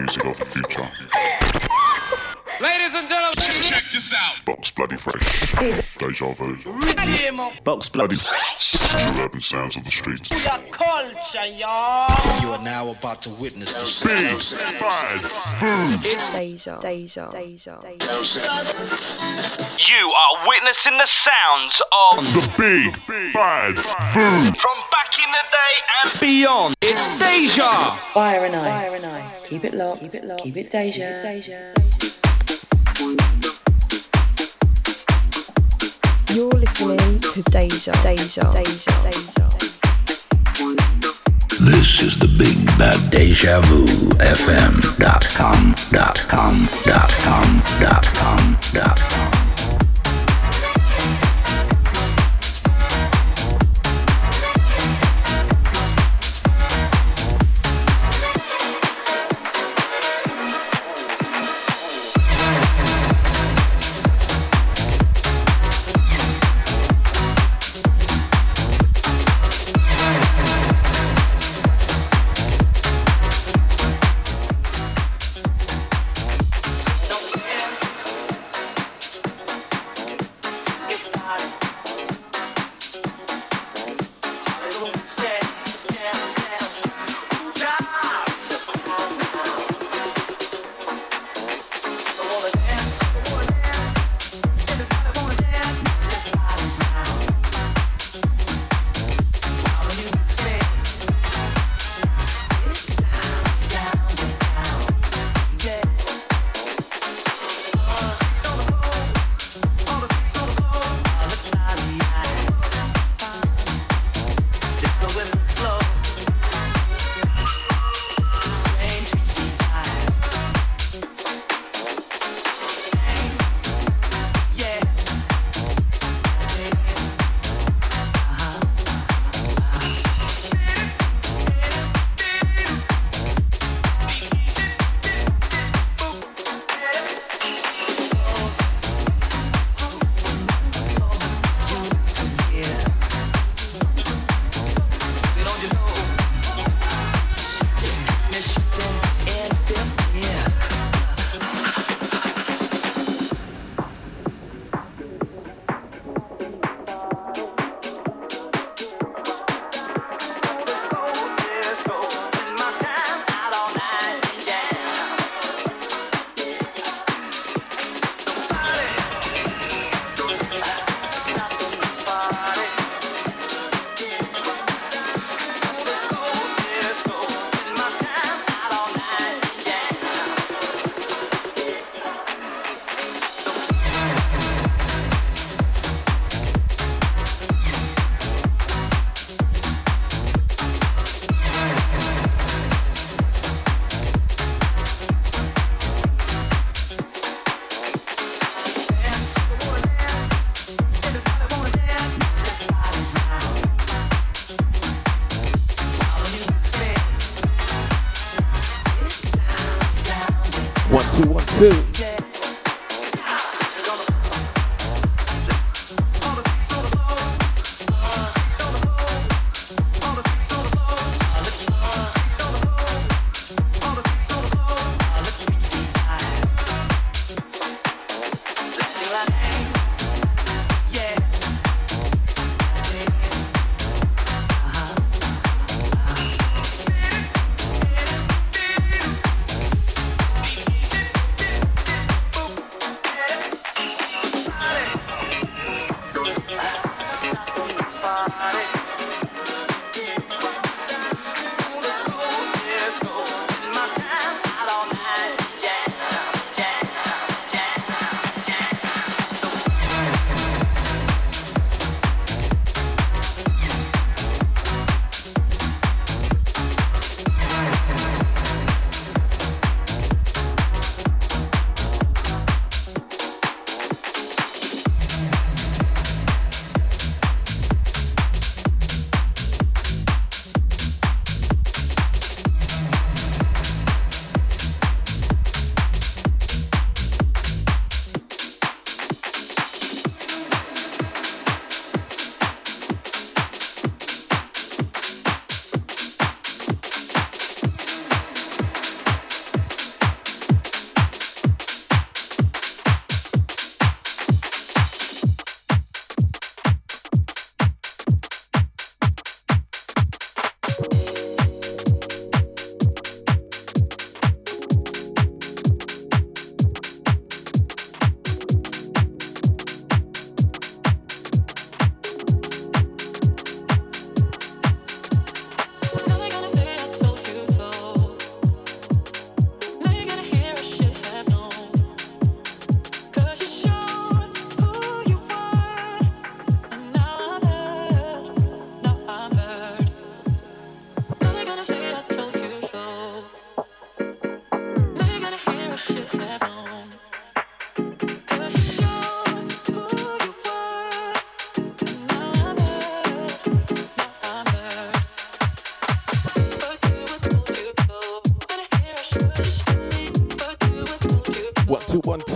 music of the future. Ladies and gentlemen, check this out. Box bloody fresh. Deja vu. Box Bloody Fresh. true urban sounds of the streets. your culture, y'all. You are now about to witness the Big, bad, boom. It's Deja, Deja, Deja, Deja. You are witnessing the sounds of The big, bad, boom. from back in the day and beyond. It's Deja. Fire and ice. Fire and ice. Keep it locked. Keep it locked. Keep it Deja. Deja. You're listening to Deja, Deja, Deja, Deja. This is the Big Bad Deja Vu FM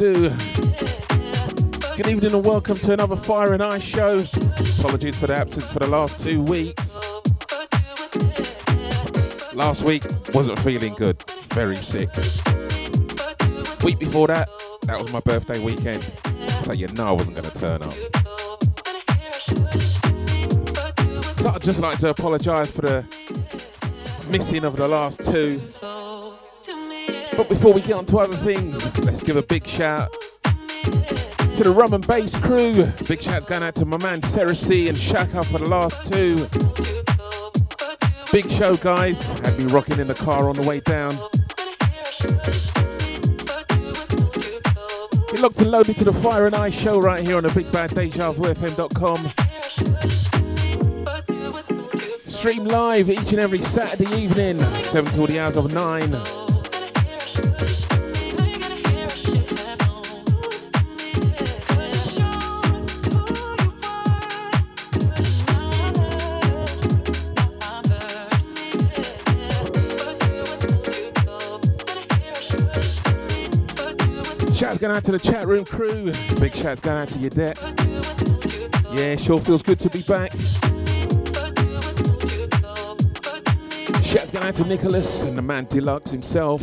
212. Good evening and welcome to another Fire and Ice show. Apologies for the absence for the last two weeks. Last week wasn't feeling good, very sick. Week before that, that was my birthday weekend, so you know I wasn't going to turn up. So I'd just like to apologise for the missing of the last two. But before we get on to other things, let's give a big shout to the Rum and Bass crew. Big shout going out to my man Cersei and Shaka for the last two. Big show, guys. Had me rocking in the car on the way down. You're locked and loaded to the Fire and Ice show right here on the Big Bad Deja Vu FM.com. Stream live each and every Saturday evening, 7 to the hours of 9. Shouts going out to the chat room crew. Big shouts going out to your deck. Yeah, sure feels good to be back. Shouts going out to Nicholas and the man Deluxe himself.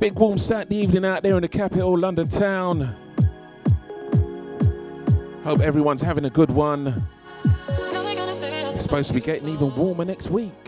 Big warm Saturday evening out there in the capital, London town. Hope everyone's having a good one. It's supposed to be getting even warmer next week.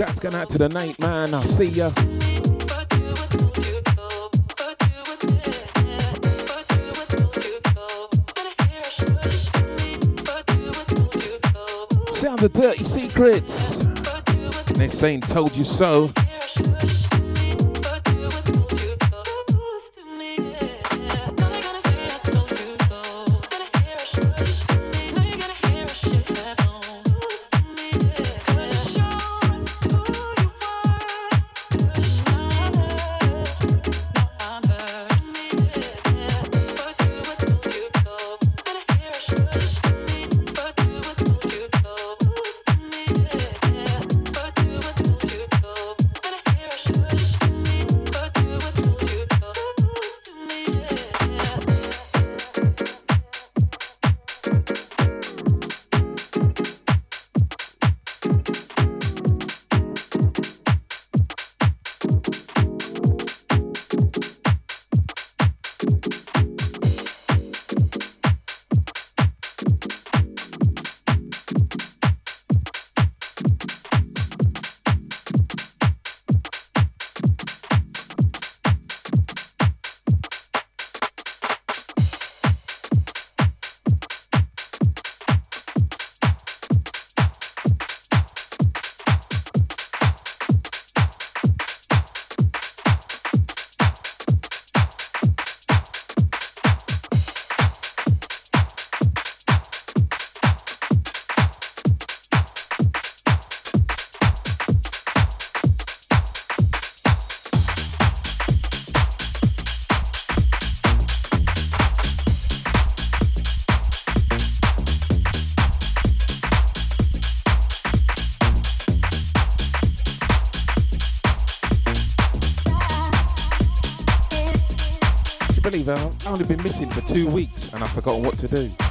Shouts going out to the night, man, I'll see ya. Sound of Dirty Secretz. They're saying told you so. Been missing for two weeks and I've forgotten what to do.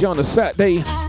On a Saturday.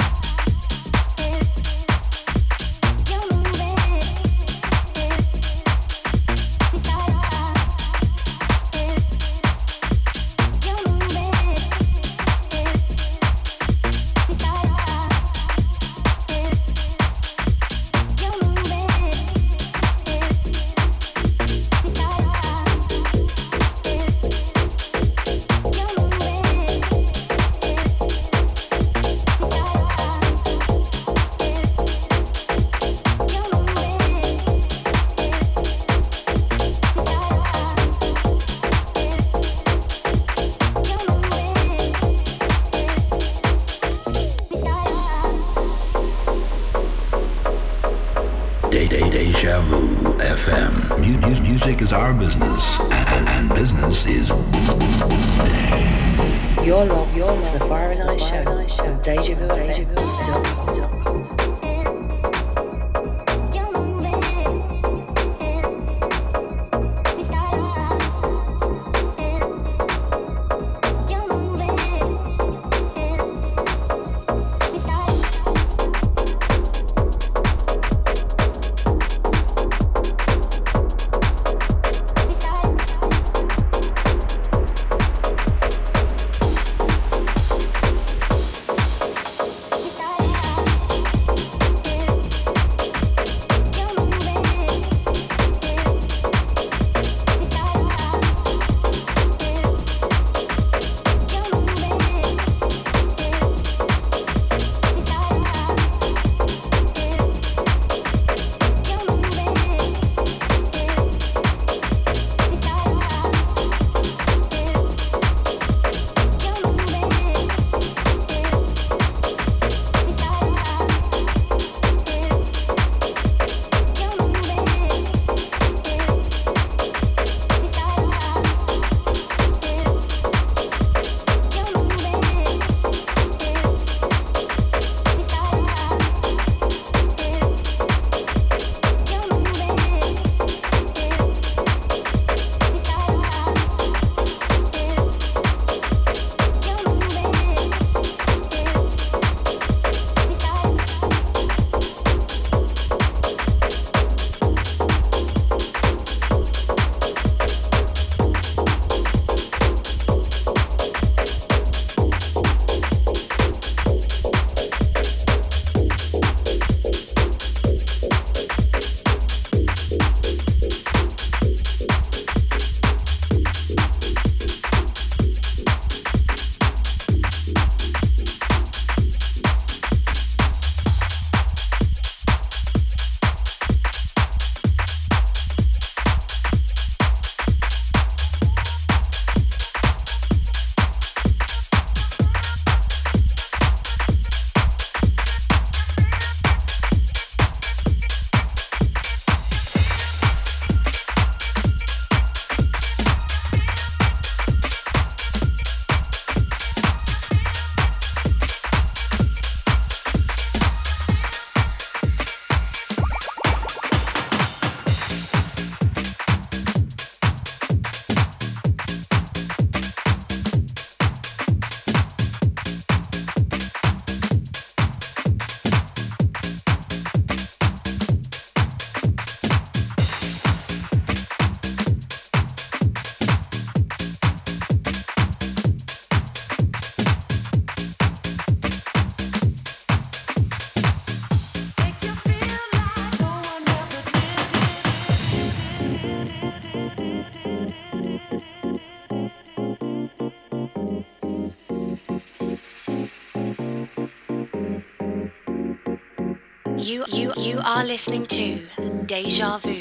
Listening to Deja Vu.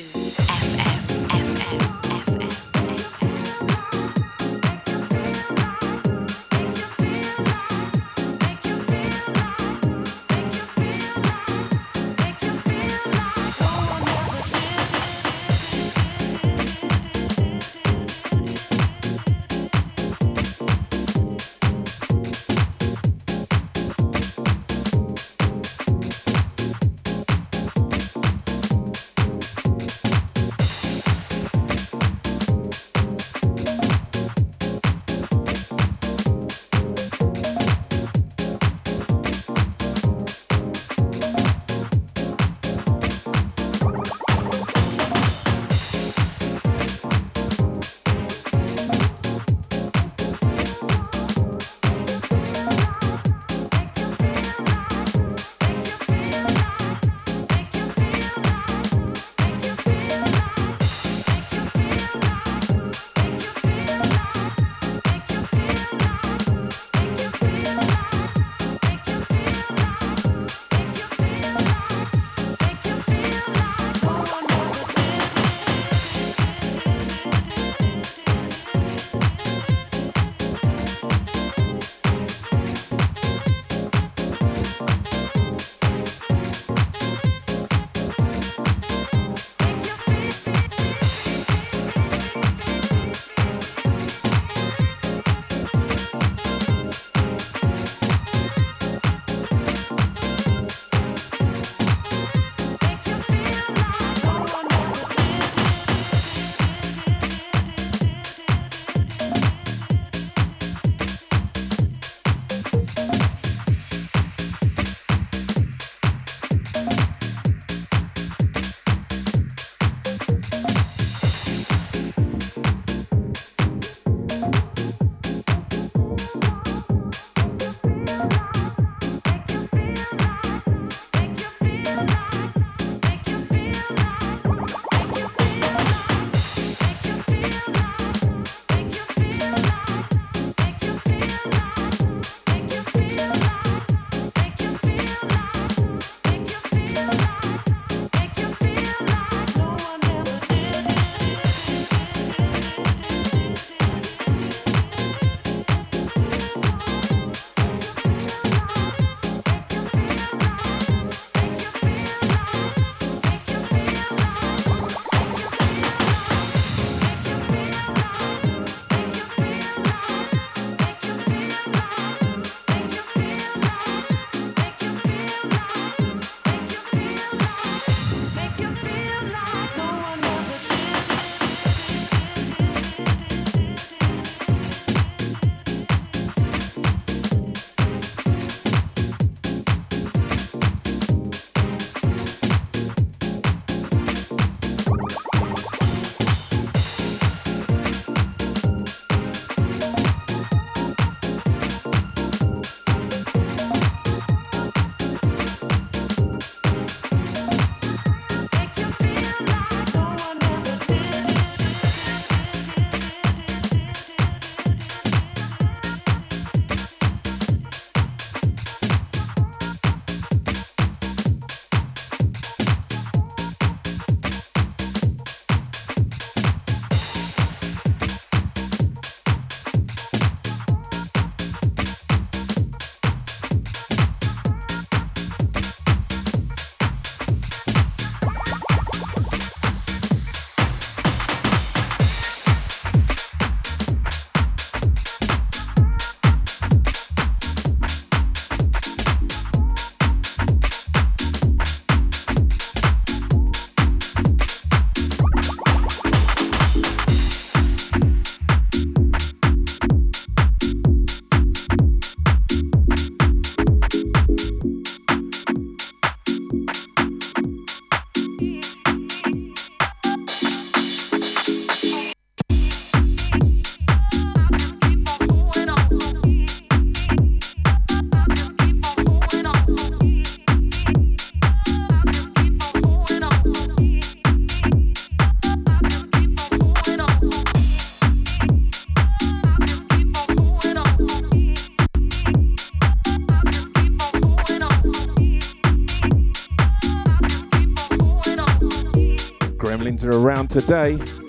Today.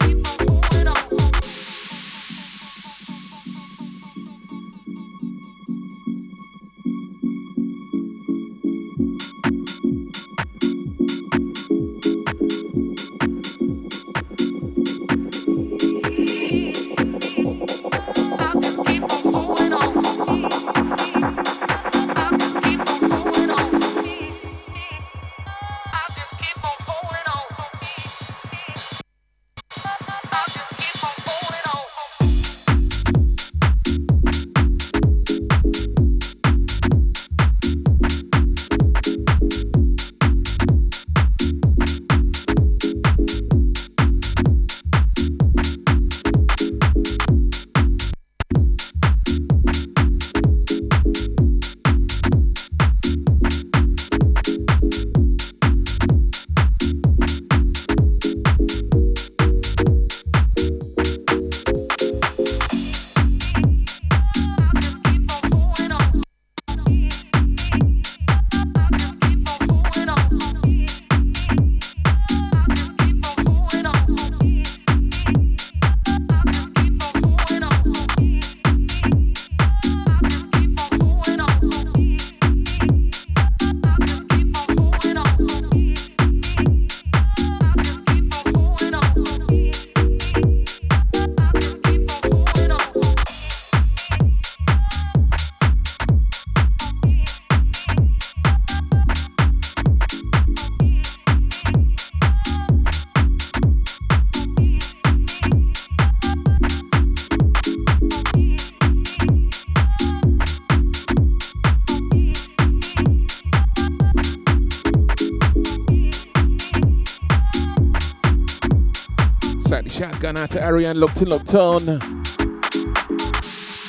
Going out to Ariane locked in, locked on.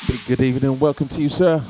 Big good evening, welcome to you, sir.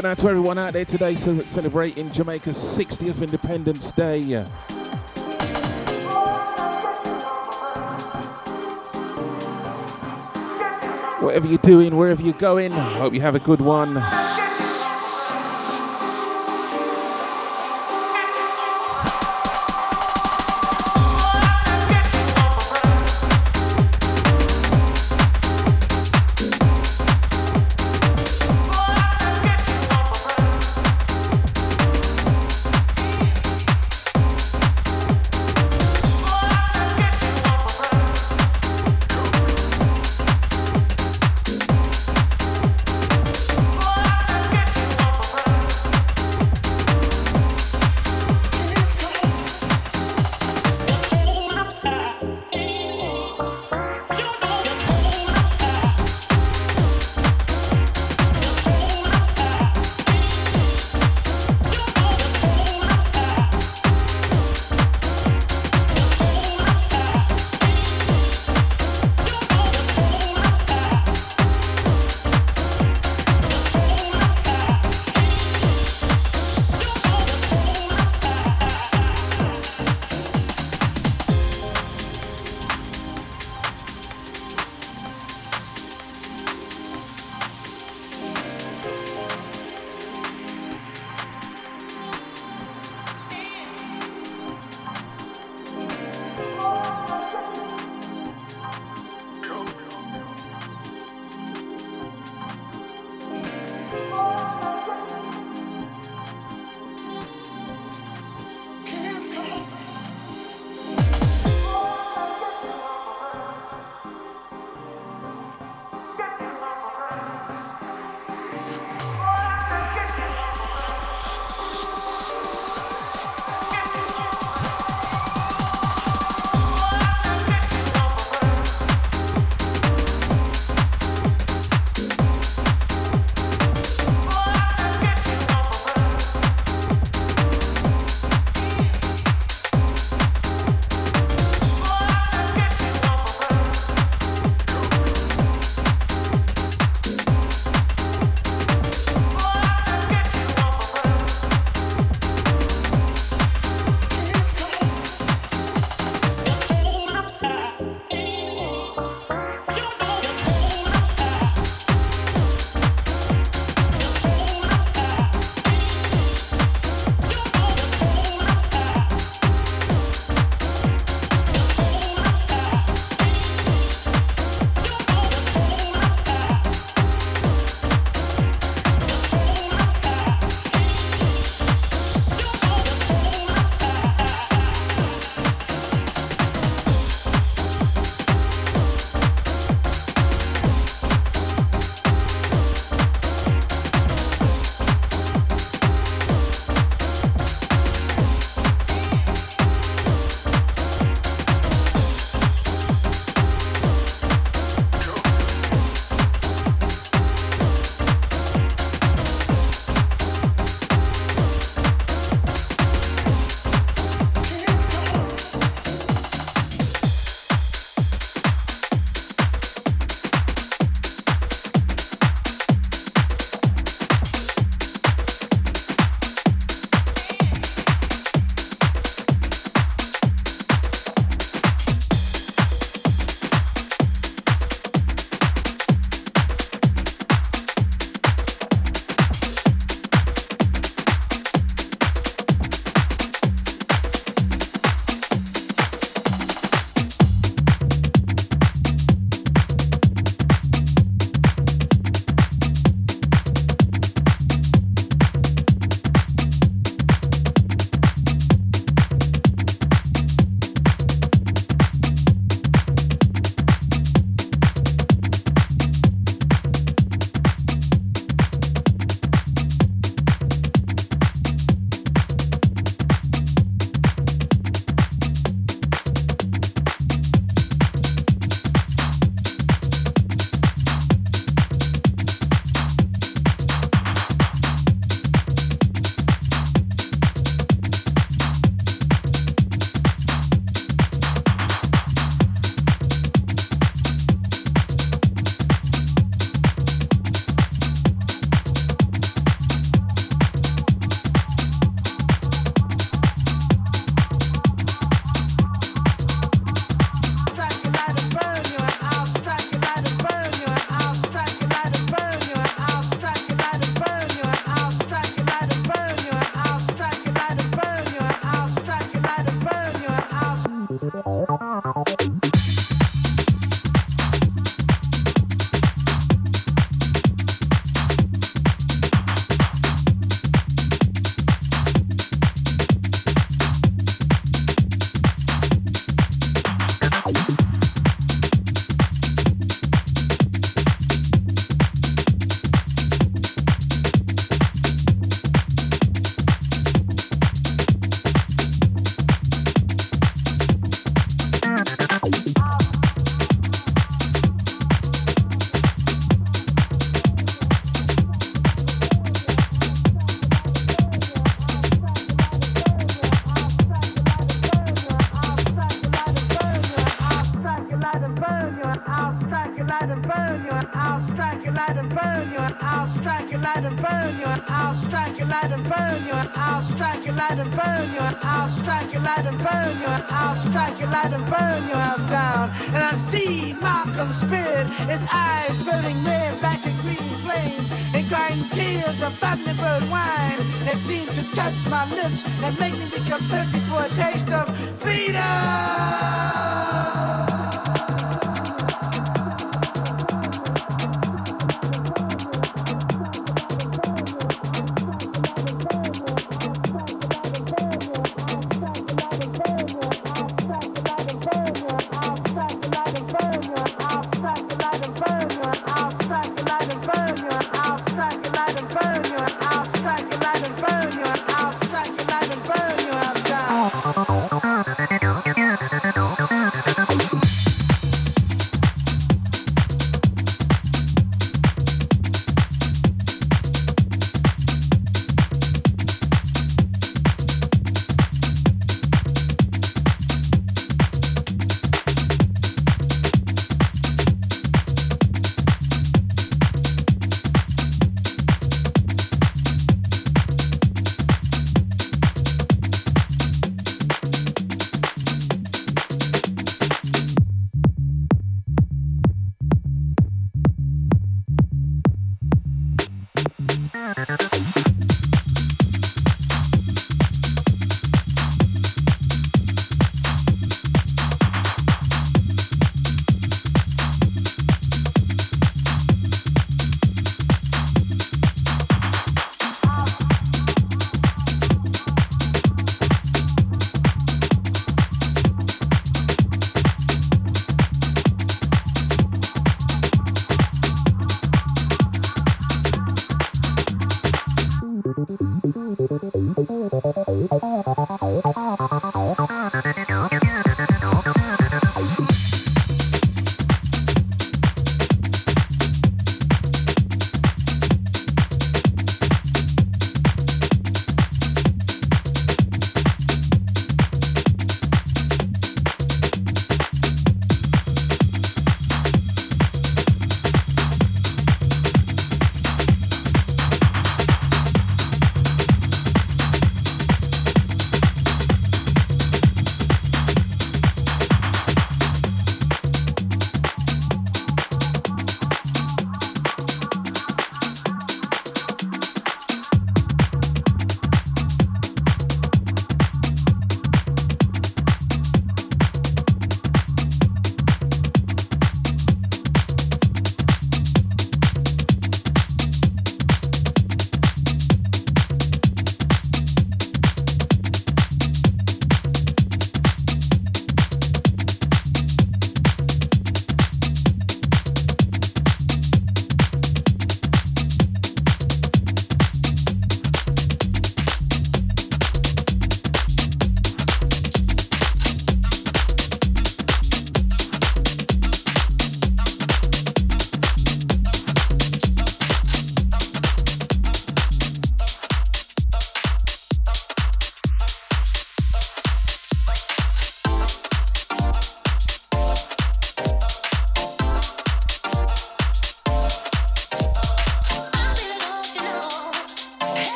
Going out to everyone out there today celebrating Jamaica's 60th Independence Day. Whatever you're doing, wherever you're going, hope you have a good one. Light and burn you. I'll strike you, light and burn you. I'll strike you, light and burn you. I'll strike you, light and burn you. I'll strike you, light and burn you. I'll strike you, light and burn you. I was down and I see Malcolm's spirit, his eyes burning red, black and green flames, and crying tears of thunderbird wine that seemed to touch my lips and make me become thirsty for a taste of freedom.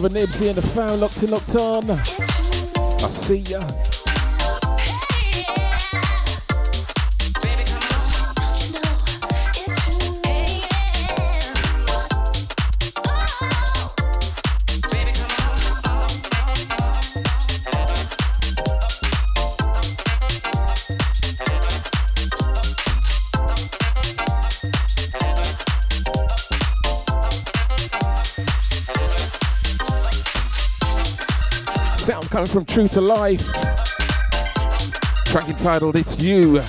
Brother Nibsy and the phone locked in, locked on. I see ya. Coming from True2Life. Track entitled It's You.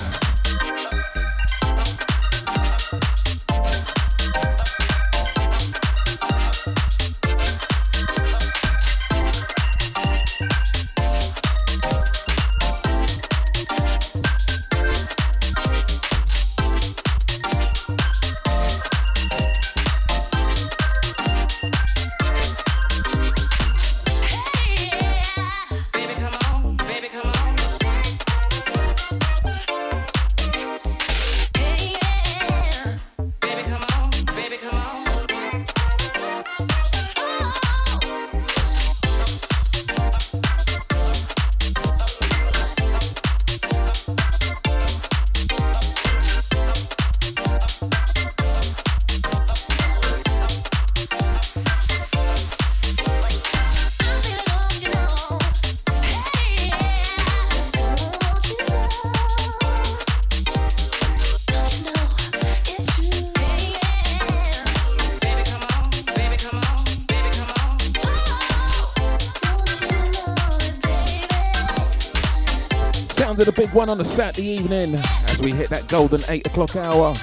One on a Saturday evening as we hit that golden 8 o'clock hour.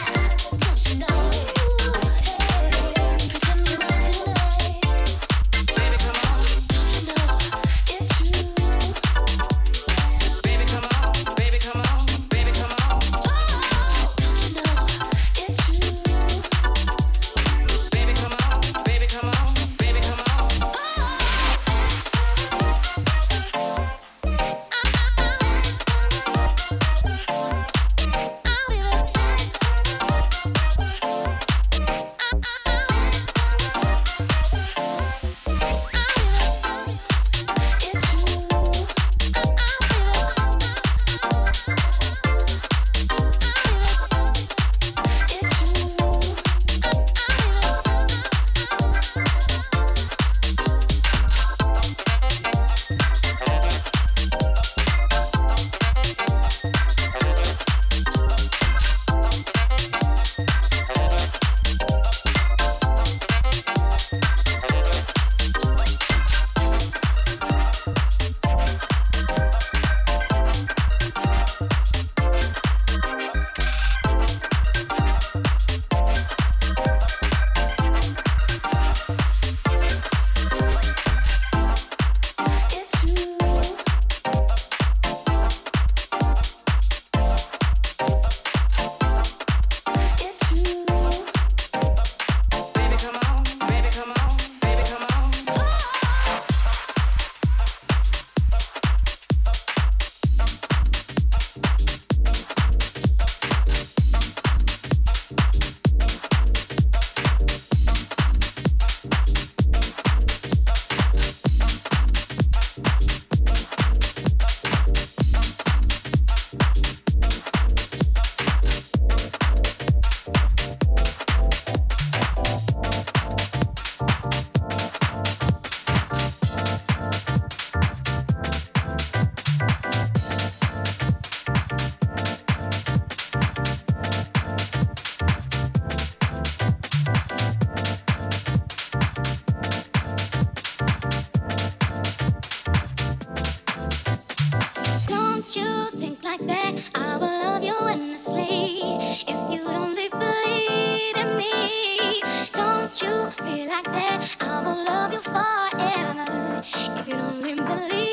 Like that? I will love you forever. If you don't believe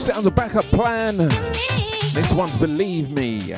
Sounds a backup plan. This one's Believe Me.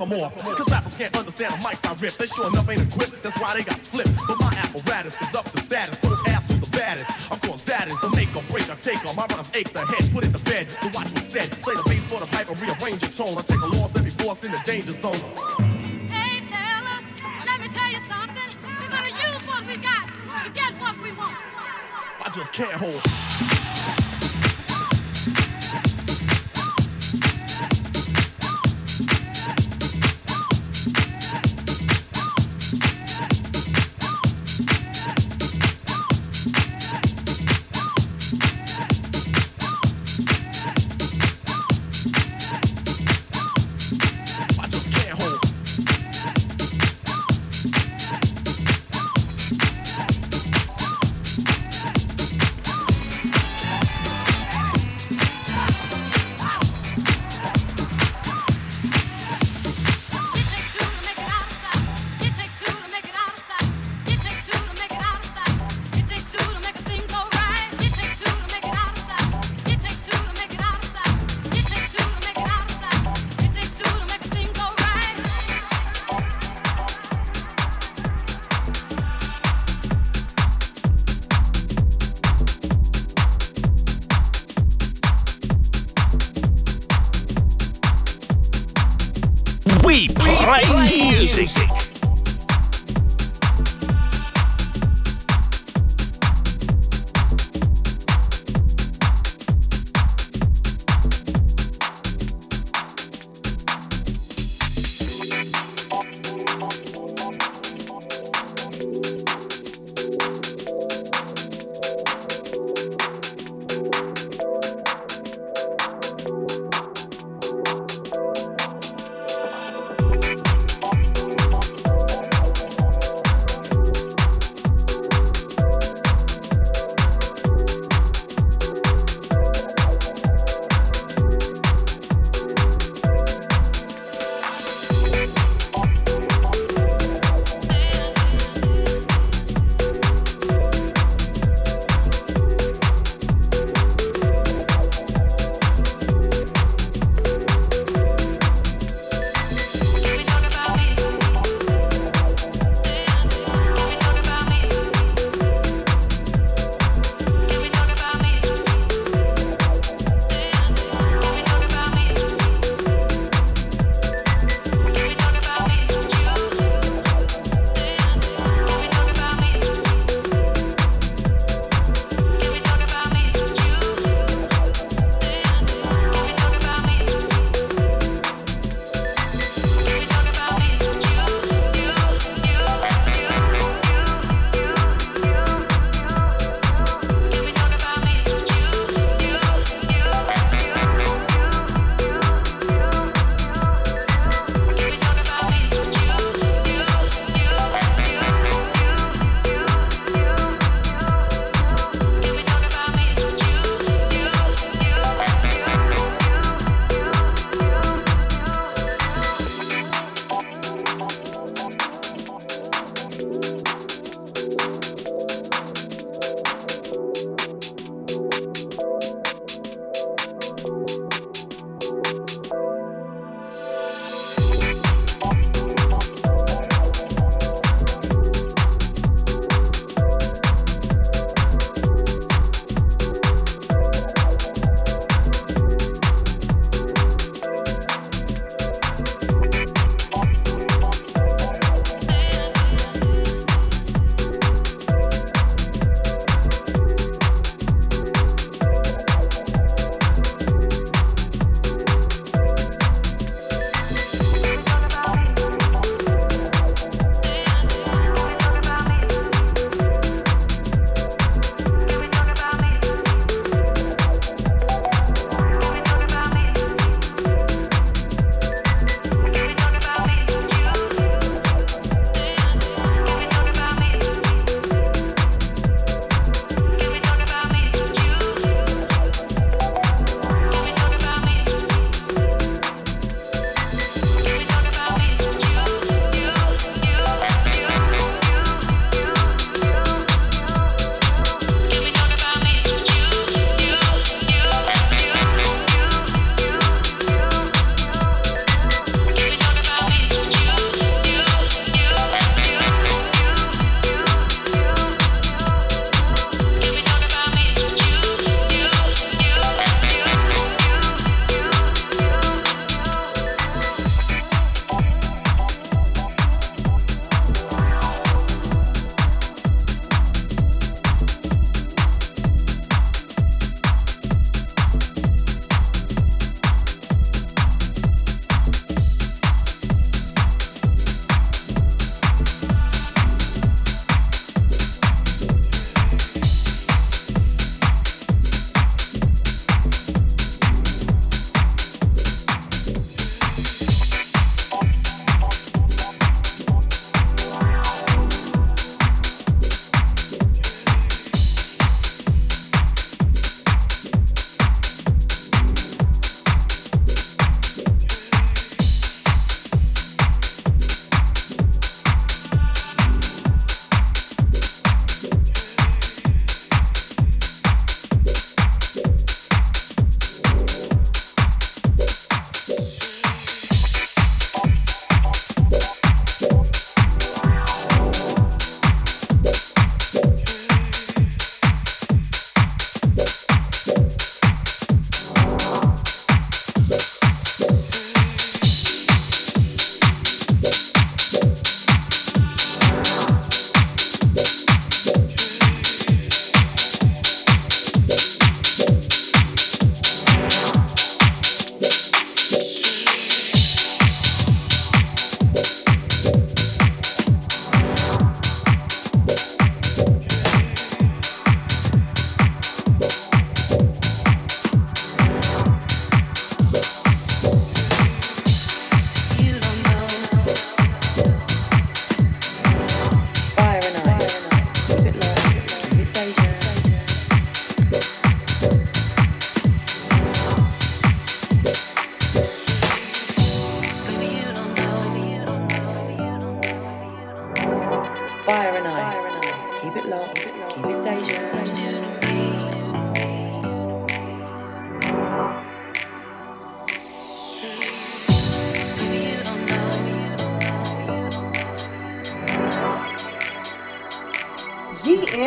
come. Cause rappers can't understand the mics I rip. They sure enough ain't equipped.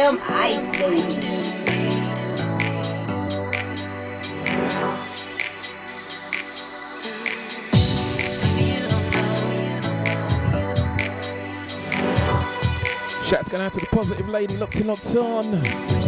GM Ice Baby. Shouts going out to the positive lady locked in, locked on.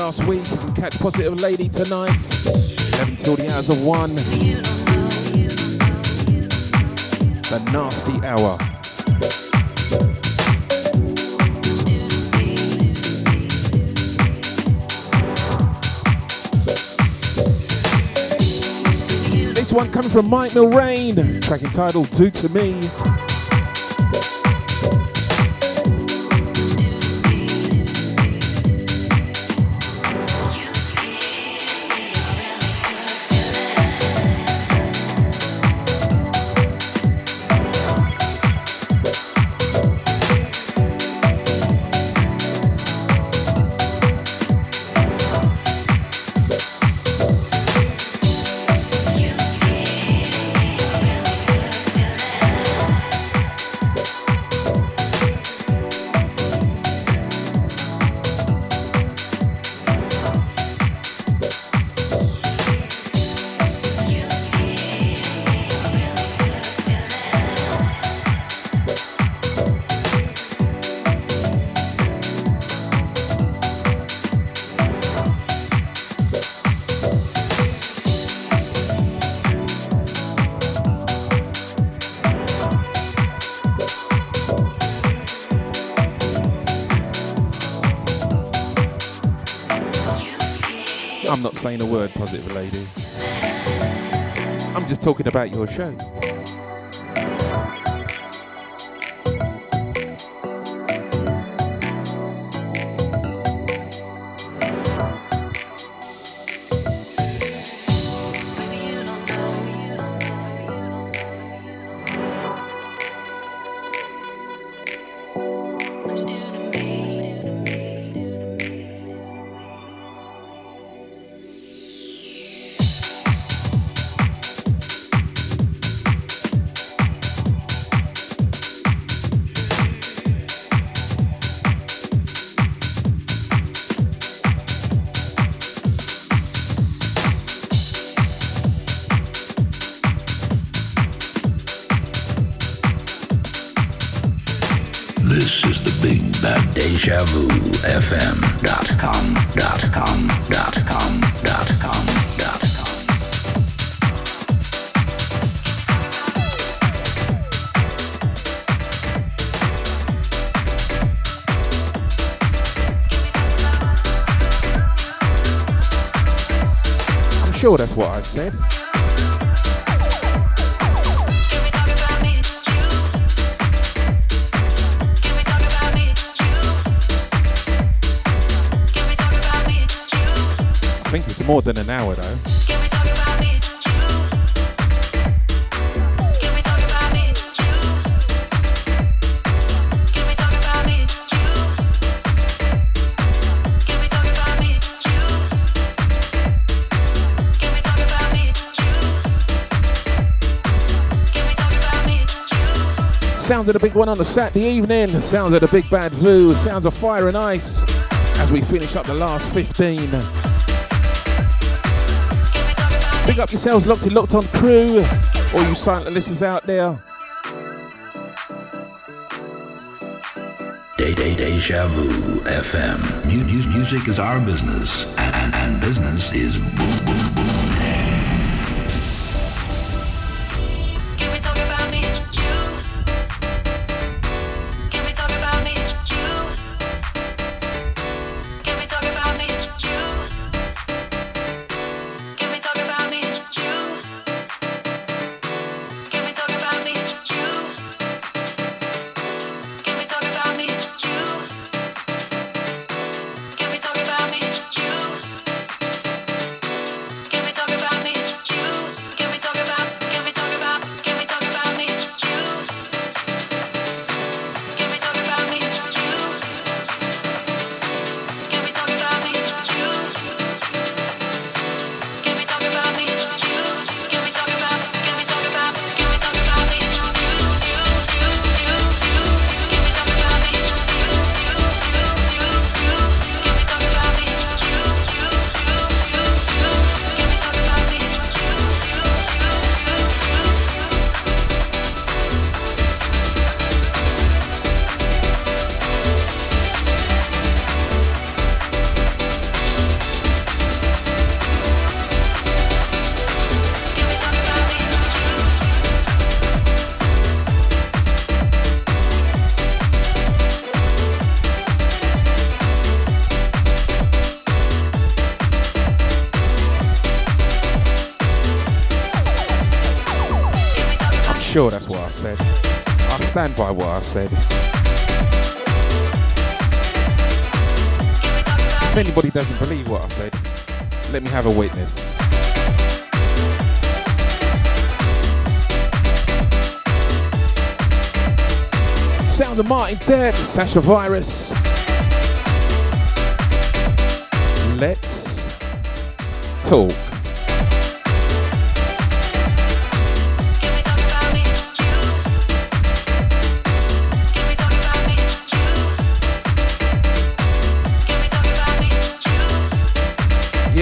Last week, you can catch Positive Lady tonight, 11 till the hours of 1. The Nasty Hour. This one coming from Mike Millrain, track entitled Do To Me. Saying a word, positive lady. I'm just talking about your show. Sure that's what I said. I think it's more than an hour though. Sounds of the big one on the Saturday evening. Sounds of the big bad Vu. Sounds of fire and ice as we finish up the last 15. Big up yourselves, locked in, locked on crew. All you silent listeners out there. Day Day Deja Vu FM. Mu- mu- music is our business, and, and, and business is boom. Stand by what I said. If anybody doesn't believe what I said, let me have a witness. Sound of Martin Depp, Sasha Virus. Let's talk.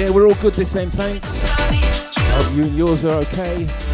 Yeah, we're all good this end, thanks. Hope you and yours are okay.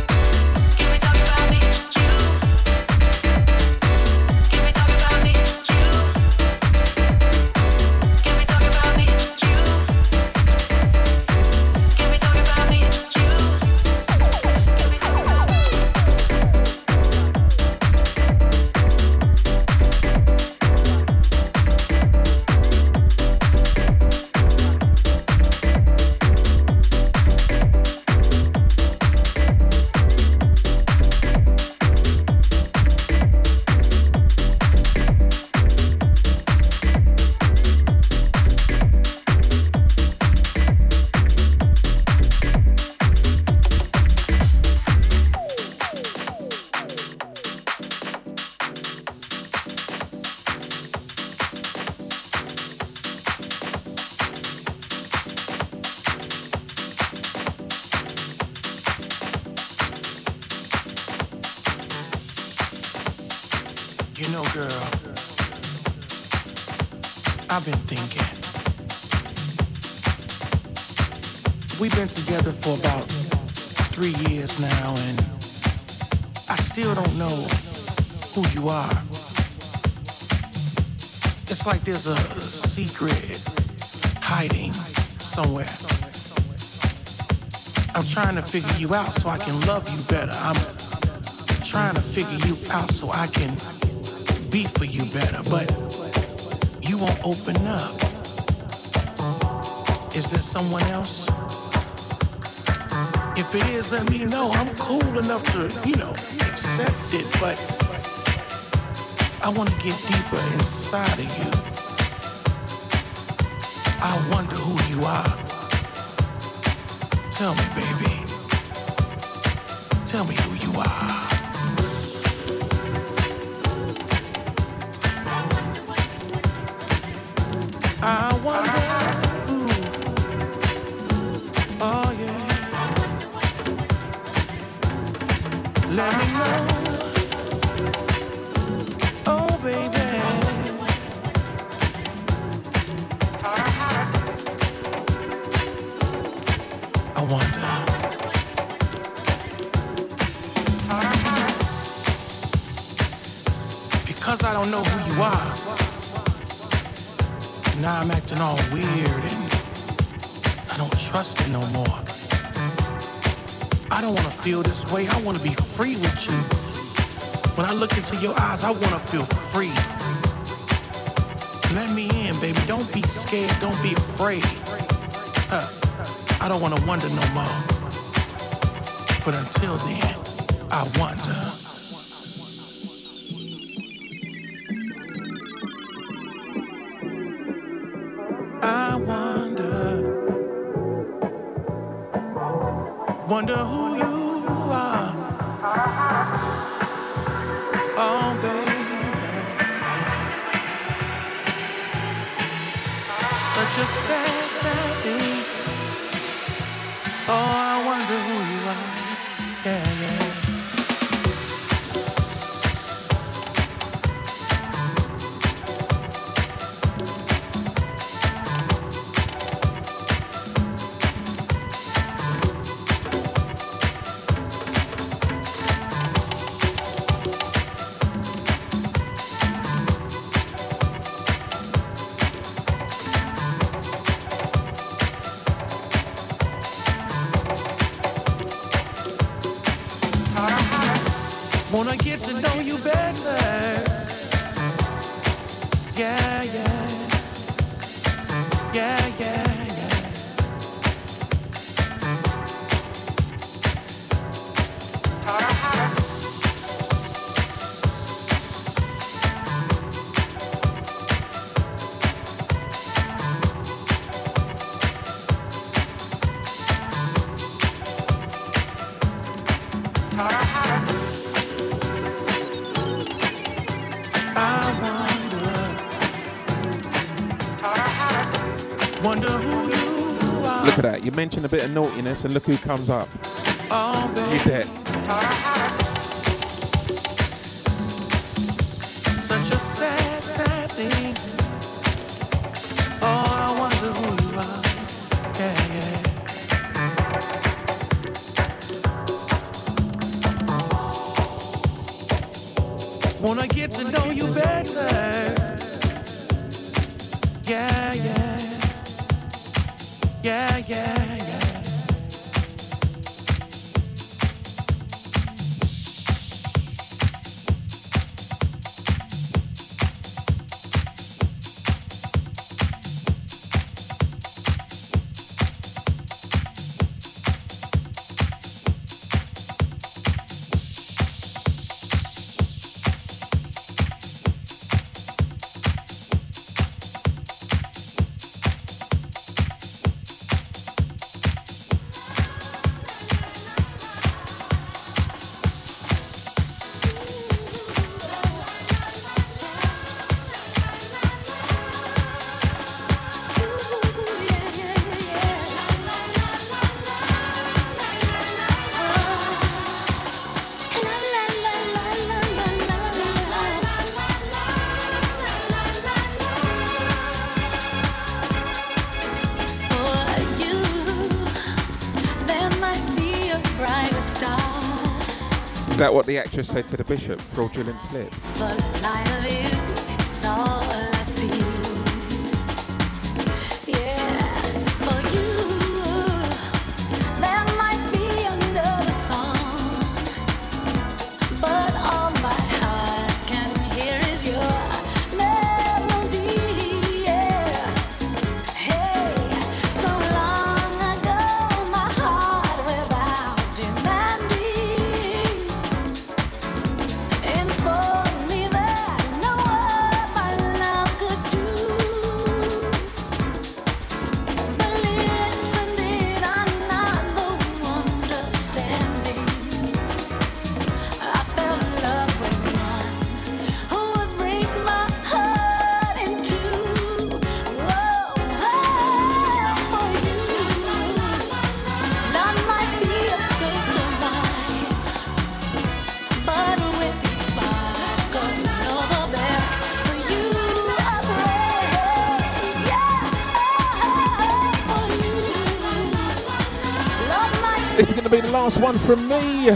Secret hiding somewhere. I'm trying to figure you out so I can love you better. I'm trying to figure you out so I can be for you better, but you won't open up. Is there someone else? If it is, let me know. I'm cool enough to, you know, accept it, but I want to get deeper inside of you. I wonder who you are. Tell me, baby. Tell me who you are. I wonder. Oh yeah. Let me know. Don't know who you are. Now I'm acting all weird and I don't trust it no more. I don't want to feel this way. I want to be free with you. When I look into your eyes, I want to feel free. Let me in, baby. Don't be scared. Don't be afraid. Huh. I don't want to wonder no more. But until then, I wonder. Look at that. You mentioned a bit of naughtiness, and look who comes up. Oh, You bet. That what the actress said to the bishop? Fraudulent slip. from me.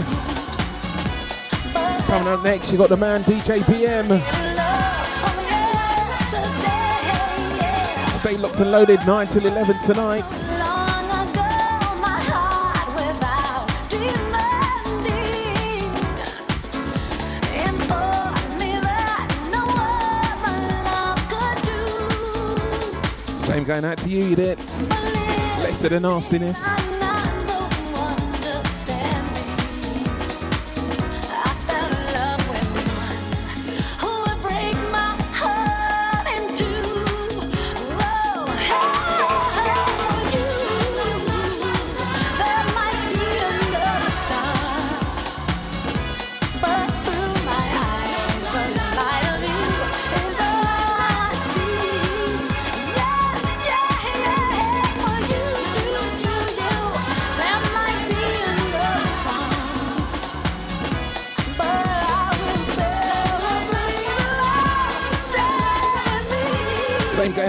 Coming up next, you got the man DJ PM. Stay locked and loaded 9 till 11 tonight. Same going out to you, you did. Less of the nastiness.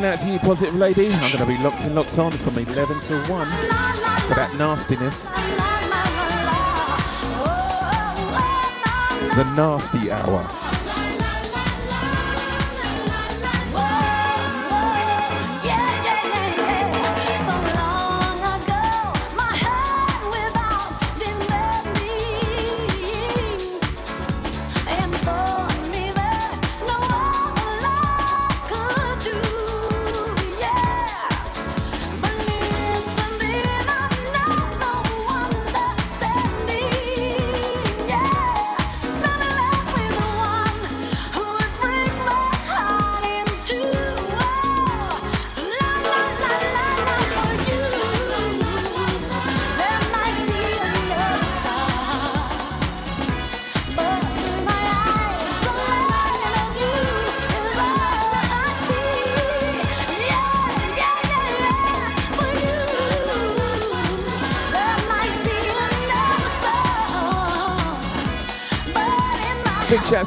Going out to you, positive lady. I'm going to be locked in, locked on from 11 till 1 for that nastiness. The nasty hour.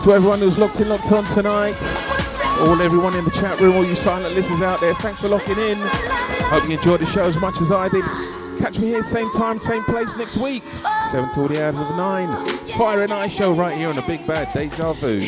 To everyone who's locked in, locked on tonight. All everyone in the chat room, all you silent listeners out there, thanks for locking in. Hope you enjoyed the show as much as I did. Catch me here, same time, same place next week. 7 till the hours of 9. Fire and Ice show right here on the Big Bad Deja Vu.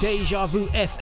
Deja. Vu FM.